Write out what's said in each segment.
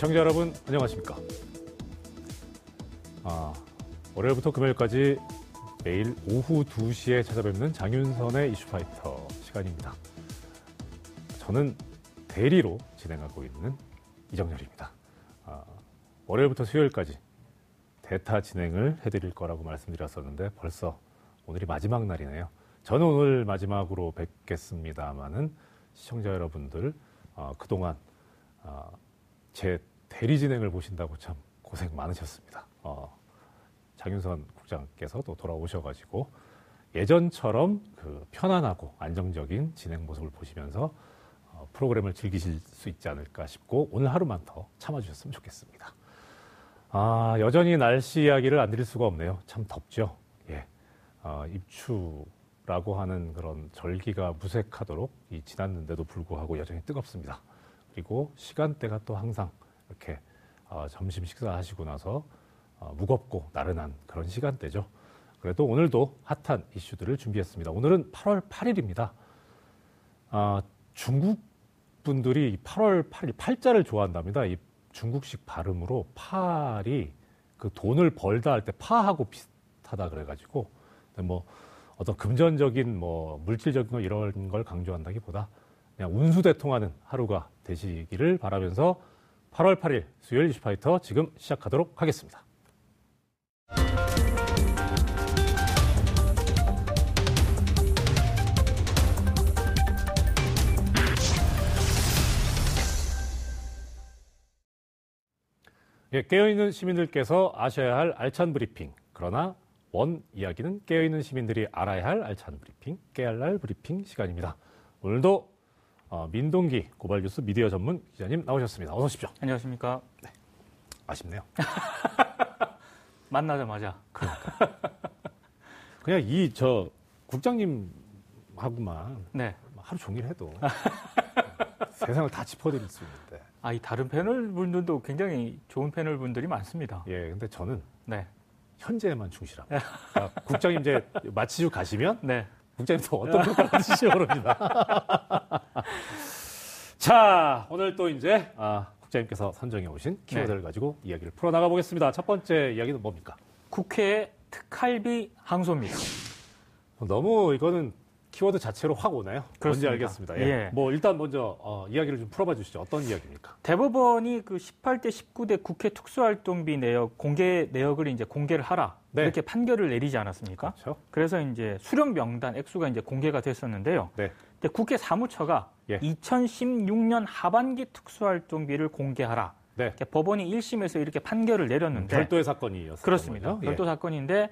시청자 여러분 안녕하십니까? 아, 월요일부터 금요일까지 매일 오후 2시에 찾아뵙는 장윤선의 이슈파이터 시간입니다. 저는 대리로 진행하고 있는 이정열입니다. 아, 월요일부터 수요일까지 대타 진행을 해드릴 거라고 말씀드렸었는데 벌써 오늘이 마지막 날이네요. 저는 오늘 마지막으로 뵙겠습니다만은 시청자 여러분들 어, 그동안 어, 제 대리 진행을 보신다고 참 고생 많으셨습니다. 어, 장윤선 국장께서 도 돌아오셔가지고 예전처럼 그 편안하고 안정적인 진행 모습을 보시면서 어, 프로그램을 즐기실 수 있지 않을까 싶고 오늘 하루만 더 참아주셨으면 좋겠습니다. 아, 여전히 날씨 이야기를 안 드릴 수가 없네요. 참 덥죠. 예. 어, 입추라고 하는 그런 절기가 무색하도록 이 지났는데도 불구하고 여전히 뜨겁습니다. 그리고 시간대가 또 항상 이렇게 어, 점심 식사하시고 나서 어, 무겁고 나른한 그런 시간대죠. 그래도 오늘도 핫한 이슈들을 준비했습니다. 오늘은 8월 8일입니다. 아, 중국 분들이 8월 8일 팔자를 좋아한답니다. 이 중국식 발음으로 팔이 그 돈을 벌다 할 때 파하고 비슷하다 그래가지고 뭐 어떤 금전적인 뭐 물질적인 거 이런 걸 강조한다기보다 그냥 운수대통하는 하루가 되시기를 바라면서 8월 8일 수요일 이슈파이터 지금 시작하도록 하겠습니다. 예, 깨어있는 시민들께서 아셔야 할 알찬 브리핑. 그러나 원 이야기는 깨어있는 시민들이 알아야 할 알찬 브리핑, 깨알알 브리핑 시간입니다. 오늘도 어, 민동기 고발뉴스 미디어 전문 기자님 나오셨습니다. 어서 오십시오. 안녕하십니까. 네. 아쉽네요. 만나자마자. 그러니까. 그냥 이 저 국장님하고만 네. 하루 종일 해도 세상을 다 짚어드릴 수 있는데. 아, 이 다른 패널 분들도 굉장히 좋은 패널 분들이 많습니다. 예, 근데 저는 네. 현재에만 충실합니다. 그러니까 국장님 이제 마치고 가시면 네. 국장님도 어떤 평가를 받으시지 모릅니다. 자, 오늘 또 이제 아, 국장님께서 선정해 오신 키워드를 네. 가지고 이야기를 풀어나가 보겠습니다. 첫 번째 이야기는 뭡니까? 국회 특할비 항소입니다. 너무 이거는 키워드 자체로 확. 뭔지 그렇습니다. 알겠습니다. 예. 예. 뭐 일단 먼저 어, 이야기를 좀 풀어봐 주시죠. 어떤 이야기입니까? 대법원이 그 18대 19대 국회 특수활동비 내역 공개 내역을 이제 공개를 하라 네. 이렇게 판결을 내리지 않았습니까? 그렇죠. 그래서 이제 수령 명단 액수가 이제 공개가 됐었는데요. 네. 근데 국회 사무처가 예. 2016년 하반기 특수활동비를 공개하라. 네. 법원이 1심에서 이렇게 판결을 내렸는데 별도의 사건이었어요. 그렇습니다. 별도 사건인데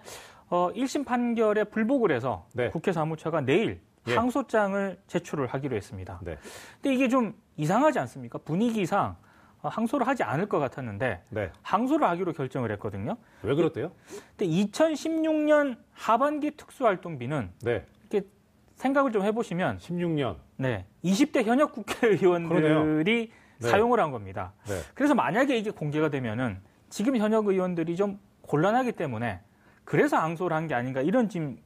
어, 1심 판결에 불복을 해서 네. 국회 사무처가 내일 예. 항소장을 제출을 하기로 했습니다. 네. 근데 이게 좀 이상하지 않습니까? 분위기상 어, 항소를 하지 않을 것 같았는데 네. 항소를 하기로 결정을 했거든요. 왜 그렇대요? 근데 2016년 하반기 특수활동비는 네. 이렇게 생각을 좀 해보시면 16년. 네, 20대 현역 국회의원들이. 네. 사용을 한 겁니다. 네. 그래서 만약에 이게 공개가 되면은 지금 현역 의원들이 좀 곤란하기 때문에 그래서 항소를 한 게 아닌가 이런 지금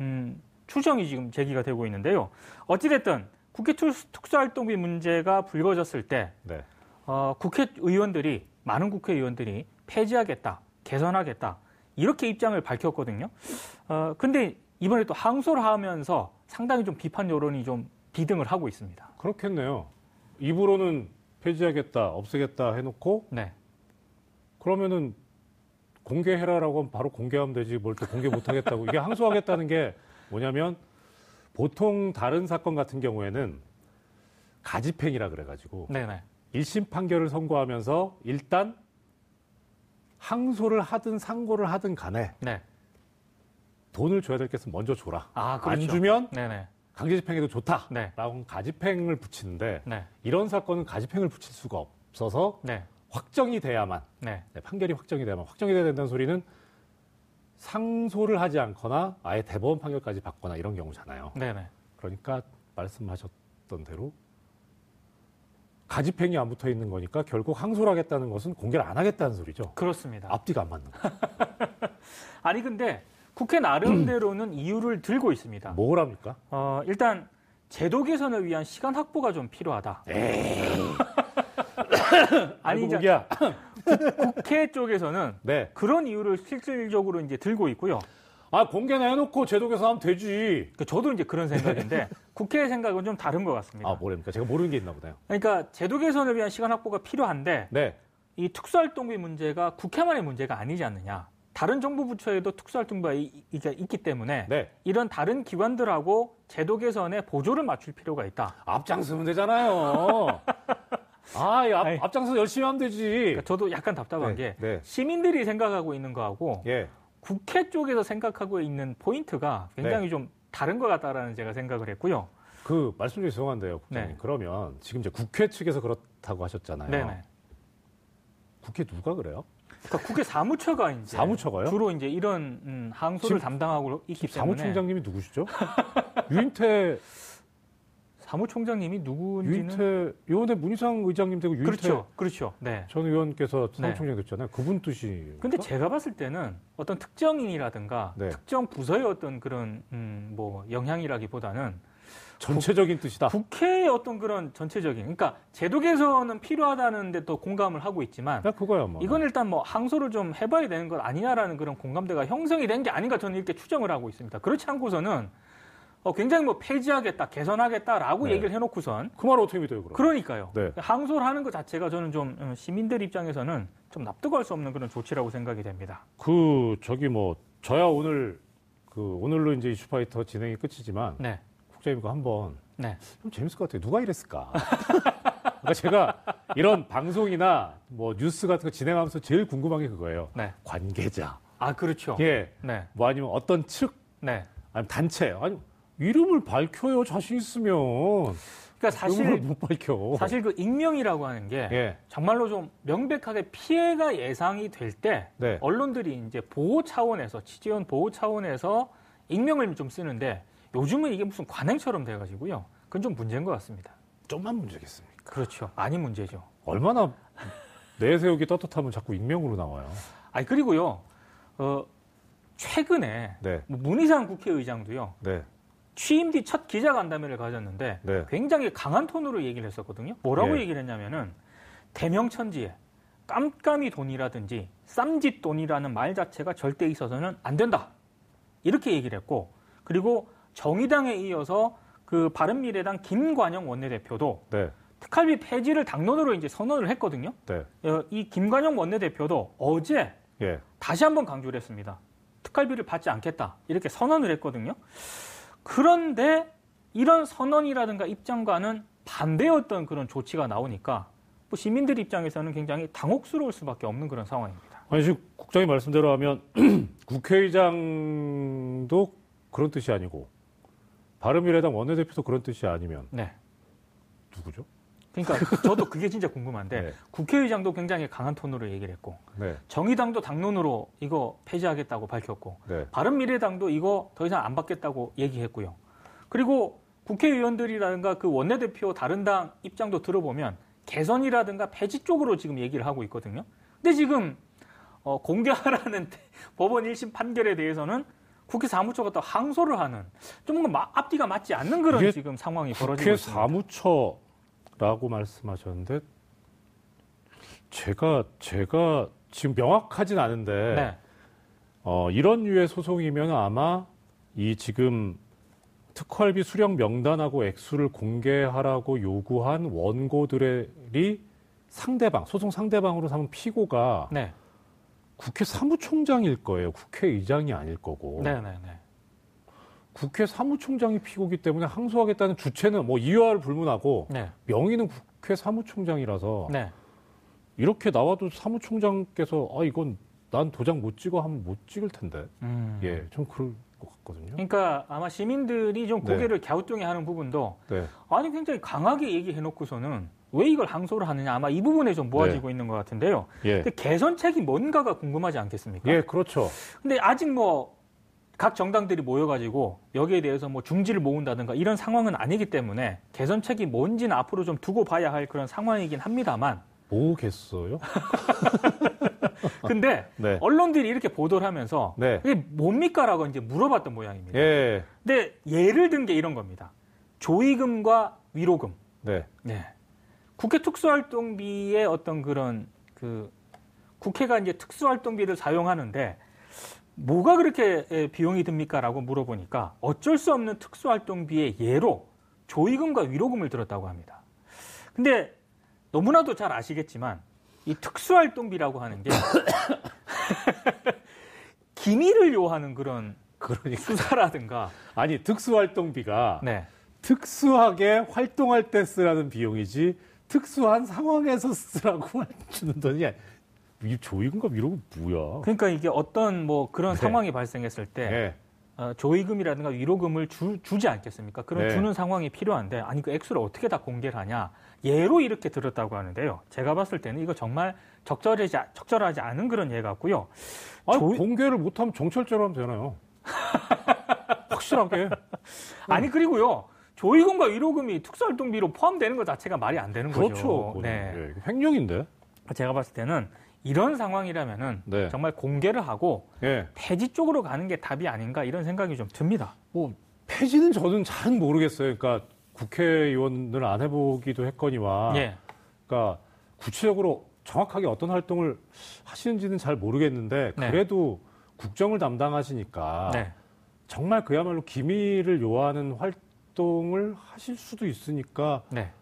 음, 추정이 지금 제기가 되고 있는데요. 어찌됐든 국회 특수- 특수활동비 문제가 불거졌을 때 네. 어, 국회의원들이 많은 국회의원들이 폐지하겠다, 개선하겠다 이렇게 입장을 밝혔거든요. 어, 근데 이번에 또 항소를 하면서 상당히 좀 비판 여론이 좀 비등을 하고 있습니다. 그렇겠네요. 입으로는 폐지하겠다, 없애겠다 해놓고 네, 그러면은 공개해라라고 하면 바로 공개하면 되지 뭘 또 공개 못하겠다고 이게 항소하겠다는 게 뭐냐면 보통 다른 사건 같은 경우에는 가집행이라 그래가지고 네네. 1심 판결을 선고하면서 일단 항소를 하든 상고를 하든 간에 네. 돈을 줘야 될게 있으면 먼저 줘라. 아, 그렇죠. 안 주면 네네. 강제집행에도 좋다. 네. 라고 가집행을 붙이는데 네. 이런 사건은 가집행을 붙일 수가 없어서 네. 확정이 돼야만 네. 네, 판결이 확정이 돼야만 확정이 돼야 된다는 소리는 상소를 하지 않거나 아예 대법원 판결까지 받거나 이런 경우잖아요. 네네. 그러니까 말씀하셨던 대로 가집행이 안 붙어 있는 거니까 결국 항소를 하겠다는 것은 공개를 안 하겠다는 소리죠. 그렇습니다. 앞뒤가 안 맞는 거예요. 아니 근데 국회 나름대로는 이유를 들고 있습니다. 뭘 합니까? 어, 일단 제도 개선을 위한 시간 확보가 좀 필요하다. 아니 아이고, 이제 목이야. 국회 쪽에서는 네. 그런 이유를 실질적으로 이제 들고 있고요. 아 공개나 해놓고 제도 개선하면 되지. 그 저도 이제 그런 생각인데 국회의 생각은 좀 다른 것 같습니다. 아 뭐랍니까? 제가 모르는 게 있나 보네요. 그러니까 제도 개선을 위한 시간 확보가 필요한데 네. 이 특수활동비 문제가 국회만의 문제가 아니지 않느냐. 다른 정부 부처에도 특수활동비가 있기 때문에 네. 이런 다른 기관들하고 제도 개선에 보조를 맞출 필요가 있다. 앞장서면 되잖아요. 아, 이 앞, 아니. 앞장서 열심히 하면 되지. 그러니까 저도 약간 답답한 네, 게 네. 시민들이 생각하고 있는 거하고 예. 국회 쪽에서 생각하고 있는 포인트가 네. 굉장히 좀 다른 것 같다라는 제가 생각을 했고요. 그 말씀 중에 죄송한데요, 국장님. 네. 그러면 지금 이제 국회 측에서 그렇다고 하셨잖아요. 네네. 국회 누가 그래요? 그러니까 국회 사무처가 이제 사무처가요? 주로 이제 이런 음, 항소를 담당하고 있기 때문에 사무총장님이 누구시죠? 유인태 사무총장님이 누구인지는 유인태 의원회 문희상 의장님 되고 유인태 그렇죠, 그렇죠. 네. 전 의원께서 사무총장 됐잖아요. 그분 뜻이. 근데 제가 봤을 때는 어떤 특정인이라든가 네. 특정 부서의 어떤 그런 음, 뭐 영향이라기보다는 전체적인 뜻이다. 국회의 어떤 그런 전체적인 그러니까 제도 개선은 필요하다는데 또 공감을 하고 있지만 야 그거야 뭐. 이건 일단 뭐 항소를 좀 해봐야 되는 것 아니냐라는 그런 공감대가 형성이 된 게 아닌가 저는 이렇게 추정을 하고 있습니다. 그렇지 않고서는 어, 굉장히 뭐 폐지하겠다, 개선하겠다라고 네. 얘기를 해놓고선 그 말 어떻게 믿어요, 그럼? 그러니까요. 네. 항소를 하는 것 자체가 저는 좀 음, 시민들 입장에서는 좀 납득할 수 없는 그런 조치라고 생각이 됩니다. 그 저기 뭐 저야 오늘 그 오늘로 이제 이슈파이터 진행이 끝이지만 네, 국장님 거 한번 네, 좀 재밌을 것 같아요. 누가 이랬을까? 그러니까 제가 이런 방송이나 뭐 뉴스 같은 거 진행하면서 제일 궁금한 게 그거예요. 네. 관계자. 아 그렇죠. 예. 네, 뭐 아니면 어떤 측, 네. 아니면 단체. 아니 이름을 밝혀요. 자신 있으면. 그러니까 사실 못 밝혀. 사실 그 익명이라고 하는 게 예. 정말로 좀 명백하게 피해가 예상이 될때 네. 언론들이 이제 보호 차원에서 취재원 보호 차원에서 익명을 좀 쓰는데 요즘은 이게 무슨 관행처럼 돼가지고요. 그건 좀 문제인 것 같습니다. 좀만 문제겠습니까? 그렇죠. 많이 문제죠. 얼마나 내세우기 떳떳하면 자꾸 익명으로 나와요. 아니 그리고요. 어, 최근에 네. 뭐 문희상 국회의장도요. 네. 취임 뒤 첫 기자간담회를 가졌는데 네. 굉장히 강한 톤으로 얘기를 했었거든요. 뭐라고 예. 얘기를 했냐면은 대명천지에 깜깜이 돈이라든지 쌈짓 돈이라는 말 자체가 절대 있어서는 안 된다. 이렇게 얘기를 했고 그리고 정의당에 이어서 그 바른미래당 김관영 원내대표도 네. 특활비 폐지를 당론으로 이제 선언을 했거든요. 네. 어, 이 김관영 원내대표도 어제 예. 다시 한번 강조를 했습니다. 특활비를 받지 않겠다. 이렇게 선언을 했거든요. 그런데 이런 선언이라든가 입장과는 반대였던 그런 조치가 나오니까 뭐 시민들 입장에서는 굉장히 당혹스러울 수밖에 없는 그런 상황입니다. 아니 지금 국장님 말씀대로 하면 국회의장도 그런 뜻이 아니고 바른미래당 원내대표도 그런 뜻이 아니면 네. 누구죠? 그러니까 저도 그게 진짜 궁금한데 네. 국회의장도 굉장히 강한 톤으로 얘기를 했고 네. 정의당도 당론으로 이거 폐지하겠다고 밝혔고 네. 바른미래당도 이거 더 이상 안 받겠다고 얘기했고요. 그리고 국회의원들이라든가 그 원내대표 다른 당 입장도 들어보면 개선이라든가 폐지 쪽으로 지금 얘기를 하고 있거든요. 근데 지금 어, 공개하라는 법원 1심 판결에 대해서는 국회 사무처가 또 항소를 하는 좀 앞뒤가 맞지 않는 그런 지금 상황이 벌어지고 국회 있습니다. 사무처 라고 말씀하셨는데 제가 제가 지금 명확하진 않은데 네. 어, 이런 류의 소송이면 아마 이 지금 특활비 수령 명단하고 액수를 공개하라고 요구한 원고들이 상대방 소송 상대방으로 삼은 피고가 네. 국회 사무총장일 거예요. 국회의장이 아닐 거고. 네 네 네. 국회 사무총장이 피고기 때문에 항소하겠다는 주체는 뭐 이유화를 불문하고 네. 명의는 국회 사무총장이라서 네. 이렇게 나와도 사무총장께서 아 이건 난 도장 못 찍어 하면 못 찍을 텐데. 음. 예, 좀 그럴 것 같거든요. 그러니까 아마 시민들이 좀 네. 고개를 갸우뚱해하는 부분도 네. 아니 굉장히 강하게 얘기해놓고서는 왜 이걸 항소를 하느냐 아마 이 부분에 좀 모아지고 있는 것 같은데요. 예. 근데 개선책이 뭔가가 궁금하지 않겠습니까? 예, 그렇죠. 근데 아직 뭐 각 정당들이 모여가지고 여기에 대해서 뭐 중지를 모은다든가 이런 상황은 아니기 때문에 개선책이 뭔지는 앞으로 좀 두고 봐야 할 그런 상황이긴 합니다만 뭐겠어요? 근데 네. 언론들이 이렇게 보도를 하면서 네. 이게 뭡니까라고 이제 물어봤던 모양입니다. 예. 근데 예를 든 게 이런 겁니다. 조의금과 위로금. 네. 네. 국회 특수활동비의 어떤 그런 그 국회가 이제 특수활동비를 사용하는데 뭐가 그렇게 에, 비용이 듭니까라고 물어보니까 어쩔 수 없는 특수활동비의 예로 조의금과 위로금을 들었다고 합니다. 근데 너무나도 잘 아시겠지만 이 특수활동비라고 하는 게 기밀을 요하는 그런 그러니까 수사라든가 아니 특수활동비가 네. 특수하게 활동할 때 쓰라는 비용이지 특수한 상황에서 쓰라고 주는 돈이 아니- 이 조이금과 이러고 뭐야? 그러니까 이게 어떤 뭐 그런 네. 상황이 발생했을 때 예. 어, 조의금이라든가 위로금을 주, 주지 않겠습니까? 그런 네. 주는 상황이 필요한데 아니 그 액수를 어떻게 다 공개를 하냐 예로 이렇게 들었다고 하는데요. 제가 봤을 때는 이거 정말 적절하지 아- 적절하지 않은 그런 예 같고요. 아니, 조이- 공개를 못하면 정철제로 하면 되나요? 확실하게. 아니 그리고요 조의금과 위로금이 특수활동비로 포함되는 것 자체가 말이 안 되는 그렇죠. 거죠. 그거는. 네. 예, 이거 횡령인데. 제가 봤을 때는 이런 상황이라면은 네. 정말 공개를 하고 예. 폐지 쪽으로 가는 게 답이 아닌가 이런 생각이 좀 듭니다. 뭐 폐지는 저는 잘은 모르겠어요. 그러니까 국회의원을 안 해보기도 했거니와. 예. 그러니까 구체적으로 정확하게 어떤 활동을 하시는지는 잘 모르겠는데 네. 그래도 국정을 담당하시니까 네. 정말 그야말로 기밀을 요하는 활동을 하실 수도 있으니까 네.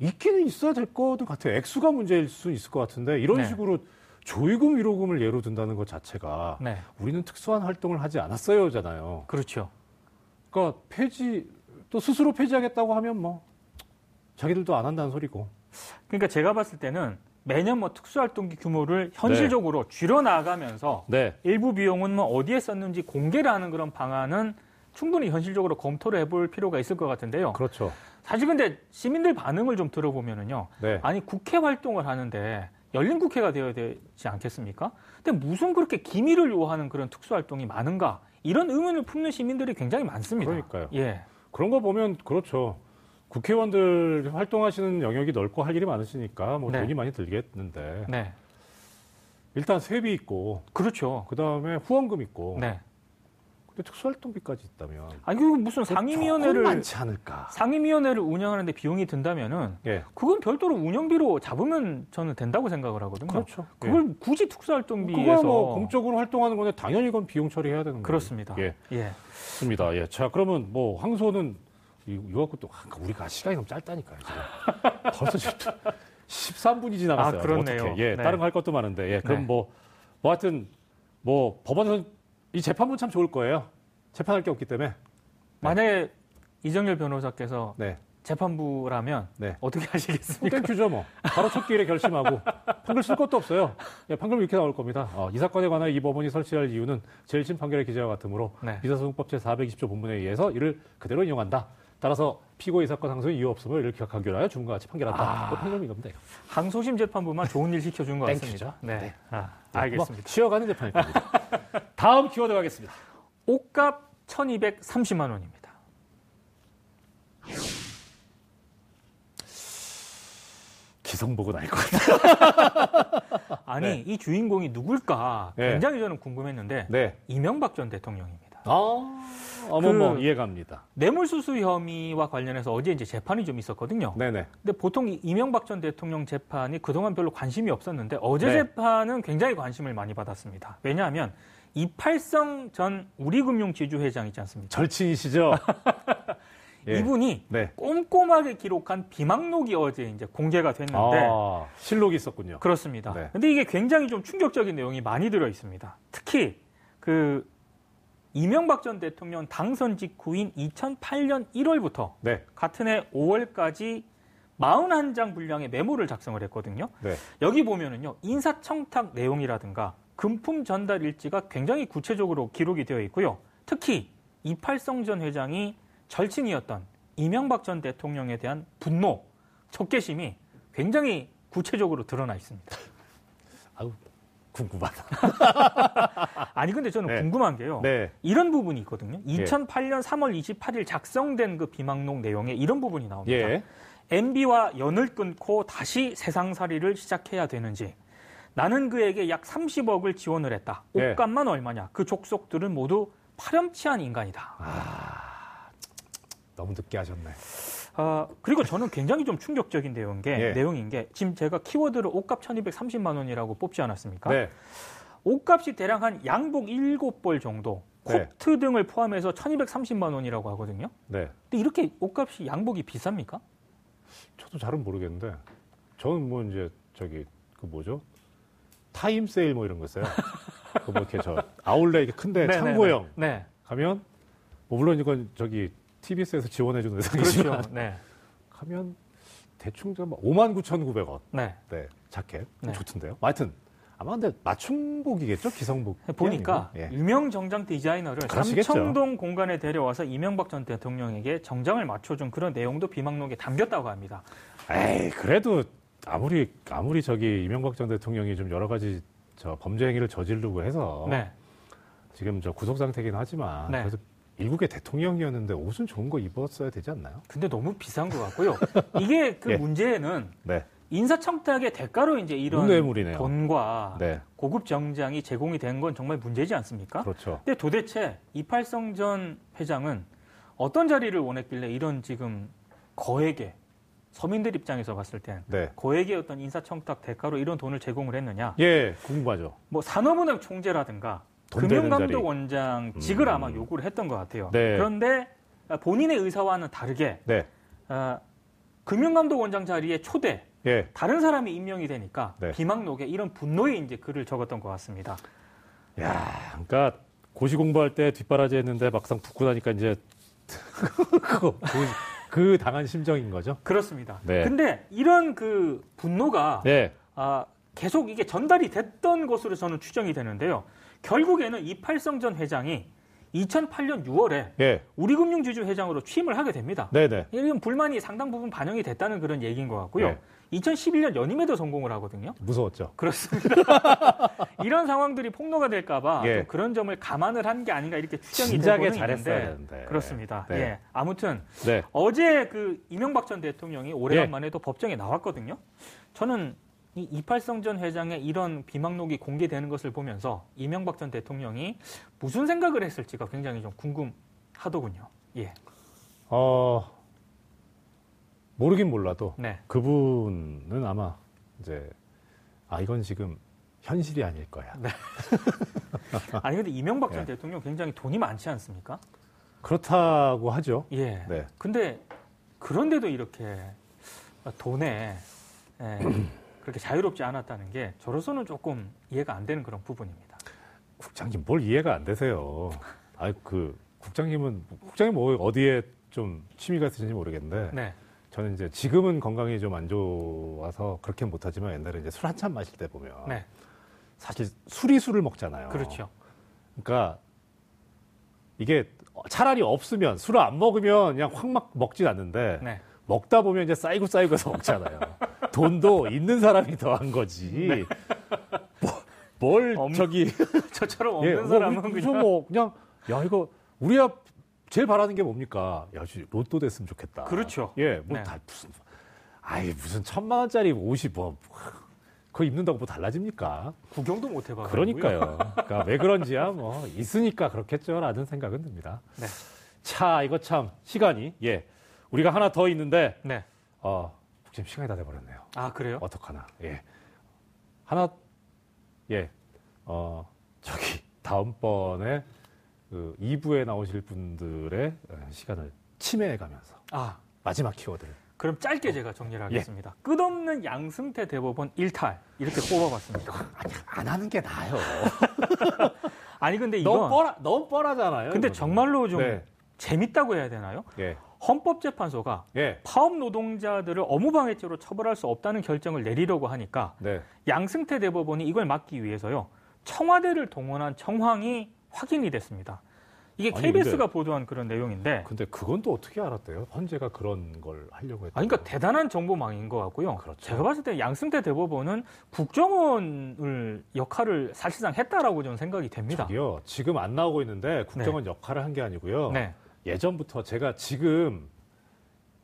막 있기는 있어야 될 거는 같아요. 액수가 문제일 수 있을 것 같은데 이런 네. 식으로 조의금 위로금을 예로 든다는 것 자체가 네. 우리는 특수한 활동을 하지 않았어요잖아요. 그렇죠. 그러니까 폐지 또 스스로 폐지하겠다고 하면 뭐 자기들도 안 한다는 소리고. 그러니까 제가 봤을 때는 매년 뭐 특수활동비 규모를 현실적으로 줄여 나가면서 네. 일부 비용은 뭐 어디에 썼는지 공개를 하는 그런 방안은 충분히 현실적으로 검토를 해볼 필요가 있을 것 같은데요. 그렇죠. 사실 근데 시민들 반응을 좀 들어보면은요. 네. 아니 국회 활동을 하는데 열린 국회가 되어야 되지 않겠습니까? 근데 무슨 그렇게 기밀을 요하는 그런 특수 활동이 많은가? 이런 의문을 품는 시민들이 굉장히 많습니다. 그러니까요. 예. 그런 거 보면 그렇죠. 국회의원들 활동하시는 영역이 넓고 할 일이 많으시니까 뭐 네. 돈이 많이 들겠는데 네. 일단 세비 있고 그렇죠. 그 다음에 후원금 있고 네. 근데 특수활동비까지 있다면 아니 그리고 무슨 상임위원회를 많지 않을까? 상임위원회를 운영하는데 비용이 든다면은 예, 그건 별도로 운영비로 잡으면 저는 된다고 생각을 하거든요. 그렇죠. 그걸 굳이 예. 특수활동비에서 그거 뭐 공적으로 활동하는 건데 당연히 이건 비용 처리해야 되는 거예요. 그렇습니다. 예, 예. 좋습니다. 예, 자 그러면 뭐 항소는 이- 이거 또 아, 우리가 시간이 너무 짧다니까요. 지금 벌써 지금 13분이 지나갔어요. 아, 그렇네요. 예, 네. 다른 거 할 것도 많은데. 예, 그럼 네. 뭐, 뭐 하여튼 뭐 법원에서 이 재판은 참 좋을 거예요. 재판할 게 없기 때문에. 만약에 이정렬 변호사께서 네, 재판부라면 네. 어떻게 하시겠습니까? Thank you죠 뭐. 바로 첫 기일에 결심하고 판결 쓸 것도 없어요. 예, 판결 이렇게 나올 겁니다. 어, 이 사건에 관하여 이 법원이 설치할 이유는 제1심 판결의 기재와 같으므로 네. 민사소송법 제420조 본문에 의해서 이를 그대로 인용한다. 따라서 피고 이 사건 항소에 이유 없음을 이를 기각하기 위하여 주문과 같이 판결한다. 아. 뭐 판결이 겁니다. 항소심 재판부만 좋은 일 시켜준 것. 같습니다. 네. 네. 아, 뭐 알겠습니다. 쉬어가는 재판일 겁니다. 다음 키워드 가겠습니다. 옷값 1230만 원입니다. 기성 보고 알것 같아요. 아니, 네. 이 주인공이 누굴까 네. 굉장히 저는 궁금했는데 네. 이명박 전 대통령입니다. 아, 어머머, 그- 이해갑니다. 뇌물수수 혐의와 관련해서 어제 이제 재판이 좀 있었거든요. 네네. 근데 보통 이 이명박 전 대통령 재판이 그동안 별로 관심이 없었는데 어제 네. 재판은 굉장히 관심을 많이 받았습니다. 왜냐하면 이팔성 전 우리금융지주 회장 있지 않습니까? 절친이시죠? 예. 이분이 네. 꼼꼼하게 기록한 비망록이 어제 이제 공개가 됐는데 아, 실록이 있었군요. 그렇습니다. 네. 근데 이게 굉장히 좀 충격적인 내용이 많이 들어 있습니다. 특히 그 이명박 전 대통령 당선 직후인 2008년 1월부터 네. 같은 해 5월까지 41장 분량의 메모를 작성을 했거든요. 네. 여기 보면은요, 인사청탁 내용이라든가 금품 전달 일지가 굉장히 구체적으로 기록이 되어 있고요. 특히 이팔성 전 회장이 절친이었던 이명박 전 대통령에 대한 분노, 적개심이 굉장히 구체적으로 드러나 있습니다. 아우, 궁금하다. 아니 근데 저는 네. 궁금한 게요. 네. 이런 부분이 있거든요. 2008년 3월 28일 작성된 그 비망록 내용에 이런 부분이 나옵니다. 예. MB와 연을 끊고 다시 세상살이를 시작해야 되는지 나는 그에게 약 30억을 지원을 했다. 예. 옷값만 얼마냐? 그 족속들은 모두 파렴치한 인간이다. 너무 늦게 하셨네. 아, 그리고 저는 굉장히 좀 충격적인 내용인 게, 예. 내용인 게 지금 제가 키워드를 옷값 1230만 원이라고 뽑지 않았습니까? 네. 옷값이 대략 한 양복 7벌 정도, 네. 코트 등을 포함해서 1230만 원이라고 하거든요. 네. 근데 이렇게 옷값이 양복이 비쌉니까? 저도 잘은 모르겠는데 저는 뭐 이제 저기 그 뭐죠? 타임 세일 뭐 이런 거 있어요. 그 뭐 이렇게 저 아울렛 이렇게 큰데 네, 창고형 네, 네. 가면 뭐 물론 이건 저기 TBS에서 지원해 주는 의상이지만 그렇죠. 네. 가면 대충 좀 5만 9,900원. 네. 네. 자켓. 네. 좋던데요. 하여튼 아마 근데 맞춤복이겠죠? 기성복. 보니까 예. 유명 정장 디자이너를 그러시겠죠. 삼청동 공간에 데려와서 이명박 전 대통령에게 정장을 맞춰준 그런 내용도 비망록에 담겼다고 합니다. 에이, 그래도 아무리 아무리 저기 이명박 전 대통령이 좀 여러 가지 저 범죄 행위를 저지르고 해서 네. 지금 저 구속 상태긴 하지만 네. 그래도 일국의 대통령이었는데 옷은 좋은 거 입었어야 되지 않나요? 근데 너무 비싼 것 같고요. 이게 그 예. 문제는 네. 인사청탁의 대가로 이제 이런 문뇌물이네요. 돈과 네. 고급 정장이 제공이 된 건 정말 문제지 않습니까? 그렇죠. 근데 도대체 이팔성 전 회장은 어떤 자리를 원했길래 이런 지금 거액의 서민들 입장에서 봤을 땐 네. 거액의 어떤 인사청탁 대가로 이런 돈을 제공을 했느냐? 예, 궁금하죠. 뭐 산업은행 총재라든가 돈 되는 금융감독원장 직을 음. 아마 요구를 했던 것 같아요. 네. 그런데 본인의 의사와는 다르게 네. 아, 금융감독원장 자리에 초대 예. 다른 사람이 임명이 되니까 네. 비망록에 이런 분노의 이제 글을 적었던 것 같습니다. 야, 그러니까 고시 공부할 때 뒷바라지 했는데 막상 붙고 나니까 이제 그, 그 당한 심정인 거죠. 그렇습니다. 네. 근데 이런 그 분노가 네. 아, 계속 이게 전달이 됐던 것으로 저는 추정이 되는데요. 결국에는 이팔성 전 회장이 2008년 6월에 예. 우리금융지주 회장으로 취임을 하게 됩니다. 네, 네. 이런 불만이 상당 부분 반영이 됐다는 그런 얘기인 것 같고요. 네. 2011년 연임에도 성공을 하거든요. 무서웠죠. 그렇습니다. 이런 상황들이 폭로가 될까봐 예. 좀 그런 점을 감안을 한 게 아닌가 이렇게 추정이 되고는 잘했어야 되는데. 그렇습니다. 네. 예. 아무튼 네. 어제 그 이명박 전 대통령이 오래간만에 예. 또 법정에 나왔거든요. 저는 이 이팔성 전 회장의 이런 비망록이 공개되는 것을 보면서 이명박 전 대통령이 무슨 생각을 했을지가 굉장히 좀 궁금하더군요. 예. 어, 모르긴 몰라도 네. 그분은 아마 이제 아 이건 지금 현실이 아닐 거야. 아니 근데 이명박 전 예. 대통령 굉장히 돈이 많지 않습니까? 그렇다고 하죠. 예. 네. 근데 그런데도 이렇게 돈에 예, 그렇게 자유롭지 않았다는 게 저로서는 조금 이해가 안 되는 그런 부분입니다. 국장님 뭘 이해가 안 되세요. 아그 국장님은 국장님 뭐 어디에 좀 취미가 있으신지 모르겠는데 네. 저는 이제 지금은 건강이 좀 안 좋아서 그렇게 못하지만 옛날에 이제 술 한잔 마실 때 보면 네. 사실 술이 술을 먹잖아요. 그렇죠. 그러니까 이게 차라리 없으면 술을 안 먹으면 그냥 확 막 먹진 않는데 네. 먹다 보면 이제 쌓이고 쌓이고 해서 먹잖아요. 돈도 있는 사람이 더한 거지. 뭐, 뭘 없는 저기 저처럼 없는 뭐 사람은 우리- 그냥 뭐 그냥 야 이거 우리가 제일 바라는 게 뭡니까? 야 씨, 로또 됐으면 좋겠다. 그렇죠. 예, 뭐 네. 다 무슨 아이 무슨 천만 원짜리 옷이 뭐 그거 입는다고 뭐 달라집니까? 구경도 못 해봐. 그러니까요. 그러니까 왜 그런지야 뭐 있으니까 그렇겠죠라는 생각은 듭니다. 네. 차 이거 참 시간이 예 우리가 하나 더 있는데 네. 어 지금 시간이 다 돼버렸네요. 아 그래요? 어떡하나 예 하나 예 어 저기 다음번에 그 2부에 나오실 분들의 어, 시간을 침해해가면서 아, 마지막 키워드를 그럼 짧게 제가 정리를 하겠습니다. 끝없는 양승태 대법원 일탈 이렇게 꼽아봤습니다. 아니, 안 하는 게 나아요. 아니 근데 너무 이건 뻔하, 너무 뻔하잖아요. 근데 이거는. 정말로 좀 네. 재밌다고 해야 되나요? 예, 헌법재판소가 예, 파업 노동자들을 업무방해죄로 처벌할 수 없다는 결정을 내리려고 하니까 네. 양승태 대법원이 이걸 막기 위해서요 청와대를 동원한 정황이 확인이 됐습니다. 이게 아니, KBS가 근데- 보도한 그런 내용인데, 근데 그건 또 어떻게 알았대요? 헌재가 그런 걸 하려고 했다. 아, 그러니까 대단한 정보망인 것 같고요. 그렇죠. 제가 봤을 때 양승태 대법원은 국정원을 역할을 사실상 했다라고 저는 생각이 됩니다. 저기요, 지금 안 나오고 있는데 국정원 역할을 한 게 아니고요. 네, 예전부터 제가 지금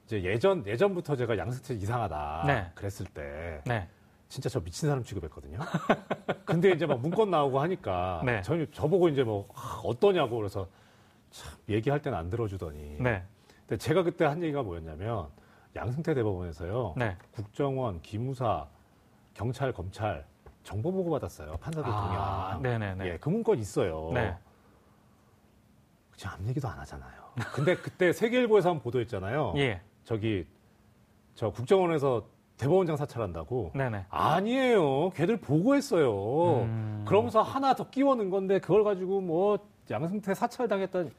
이제 예전 예전부터 제가 양승태 이상하다 네. 그랬을 때 네, 진짜 저 미친 사람 취급했거든요. 근데 이제 막 문건 나오고 하니까 네. 저 저보고 이제 뭐 아, 어떠냐고 그래서 참 얘기할 때는 안 들어주더니. 네, 근데 제가 그때 한 얘기가 뭐였냐면 양승태 대법원에서요 네. 국정원, 기무사, 경찰, 검찰 정보 보고 받았어요 판사들 아, 통양. 네, 네, 네. 예, 그 문건 있어요. 네. 지금 아무 얘기도 안 하잖아요. 근데 그때 세계일보에서 한 보도했잖아요. 예, 저기 저 국정원에서 대법원장 사찰한다고. 네, 네. 아니에요. 걔들 보고했어요. 음. 그러면서 하나 더 끼워 넣은 건데 그걸 가지고 뭐 양승태 사찰 당했다니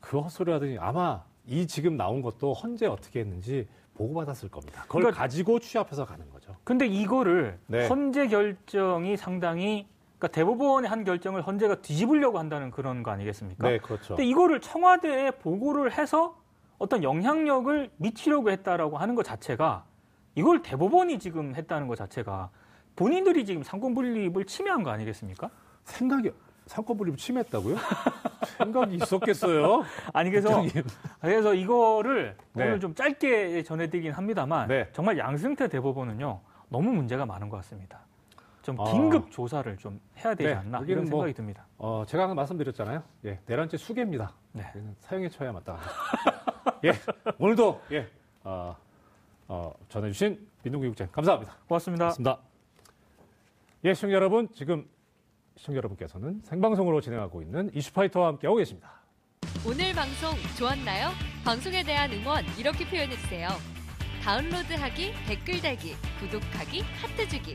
그 헛소리 하더니 아마 이 지금 나온 것도 헌재 어떻게 했는지 보고받았을 겁니다. 그걸 그러니까- 가지고 취합해서 가는 거죠. 근데 이거를 네. 헌재 결정이 상당히 그러니까 대법원의 한 결정을 헌재가 뒤집으려고 한다는 그런 거 아니겠습니까? 네, 그렇죠. 근데 이거를 청와대에 보고를 해서 어떤 영향력을 미치려고 했다라고 하는 것 자체가 이걸 대법원이 지금 했다는 것 자체가 본인들이 지금 삼권 분립을 침해한 거 아니겠습니까? 생각이 삼권 분립 침했다고요? 생각이 있었겠어요? 아니 그래서 국장님. 그래서 이거를 네. 오늘 좀 짧게 전해드리긴 합니다만 네. 정말 양승태 대법원은요 너무 문제가 많은 것 같습니다. 좀 아. 긴급 조사를 좀 해야 되지 네, 않나 여기는 이런 뭐- 생각이 듭니다. 어, 제가 아까 말씀드렸잖아요. 예, 내란죄 수괴입니다. 네. 사형에 처해야 마땅합니다. 예, 오늘도 예, 어, 어, 전해주신 민동기 국장 감사합니다. 고맙습니다. 고맙습니다. 예, 시청자 여러분, 지금 시청자 여러분께서는 생방송으로 진행하고 있는 이슈파이터와 함께하고 계십니다. 오늘 방송 좋았나요? 방송에 대한 응원 이렇게 표현해주세요. 다운로드하기, 댓글 달기, 구독하기, 하트 주기.